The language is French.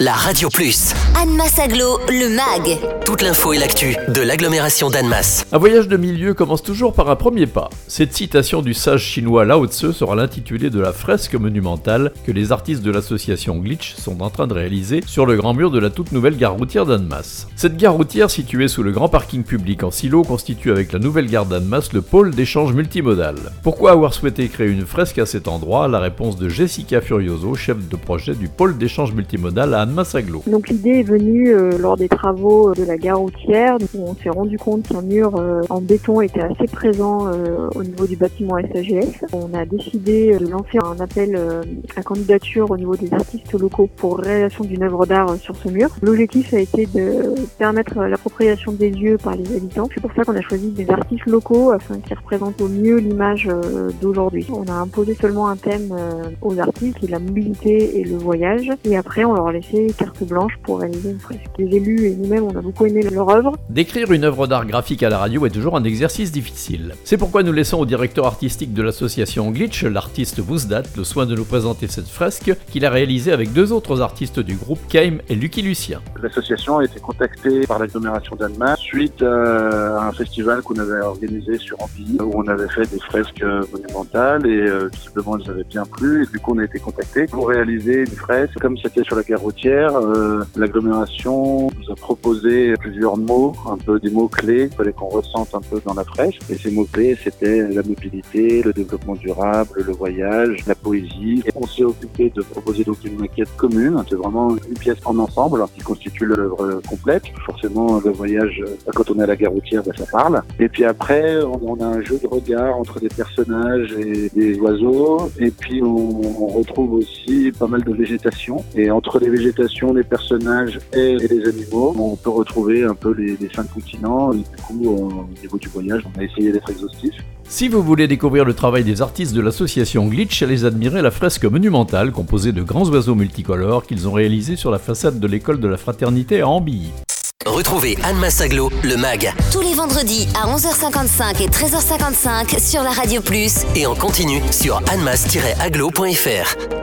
la Radio Plus. Annemasse Aglo, le MAG. Toute l'info et l'actu de l'agglomération d'Annemasse. Un voyage de milieu commence toujours par un premier pas. Cette citation du sage chinois Lao Tse sera l'intitulé de la fresque monumentale que les artistes de l'association Glitch sont en train de réaliser sur le grand mur de la toute nouvelle gare routière d'Annemasse. Cette gare routière située sous le grand parking public en silo constitue avec la nouvelle gare d'Annemasse le pôle d'échange multimodal. Pourquoi avoir souhaité créer une fresque à cet endroit? La réponse de Jessica Furioso, chef de projet du pôle d'échange multimodal à Donc l'idée est venue euh, lors des travaux de la gare routière où on s'est rendu compte qu'un mur euh, en béton était assez présent euh, au niveau du bâtiment SAGS. On a décidé de lancer un appel à candidature au niveau des artistes locaux pour réalisation d'une œuvre d'art sur ce mur. L'objectif a été de permettre l'appropriation des lieux par les habitants. C'est pour ça qu'on a choisi des artistes locaux afin qu'ils représentent au mieux l'image d'aujourd'hui. On a imposé seulement un thème aux artistes qui est la mobilité et le voyage et après on leur a laissé carte blanche pour réaliser une fresque. Les élus et nous-mêmes, on a beaucoup aimé leur œuvre. Décrire une œuvre d'art graphique à la radio est toujours un exercice difficile. C'est pourquoi nous laissons au directeur artistique de l'association Glitch, l'artiste Wouzdat, le soin de nous présenter cette fresque qu'il a réalisée avec deux autres artistes du groupe Keim et Lucky Lucien. L'association a été contactée par l'agglomération d'Annemasse suite euh, à un festival qu'on avait organisé sur Ambilly où on avait fait des fresques monumentales et euh, simplement elles avaient bien plu et du coup on a été contacté pour réaliser une fresque comme c'était sur la gare routière euh, l'agglomération nous a plusieurs mots, un peu des mots clés, il fallait qu'on ressente un peu dans la fraîche. Et ces mots clés, c'était la mobilité, le développement durable, le voyage, la poésie. On s'est occupé de proposer donc une maquette commune. C'est vraiment une pièce en ensemble qui constitue l'œuvre complète. Forcément, le voyage, quand on est à la gare routière, ben, ça parle. Et puis après, on a un jeu de regard entre des personnages et des oiseaux. Et puis on, retrouve aussi pas mal de végétation. Et entre les végétations des personnages et, les animaux. On peut retrouver un peu les, cinq continents. Et du coup, au niveau du voyage, on a essayé d'être exhaustif. Si vous voulez découvrir le travail des artistes de l'association Glitch, allez admirer la fresque monumentale composée de grands oiseaux multicolores qu'ils ont réalisés sur la façade de l'école de la fraternité à Ambilly. Retrouvez Anne Massaglo, le MAG. Tous les vendredis à 11h55 et 13h55 sur la Radio Plus. Et en continu sur annemass-aglo.fr.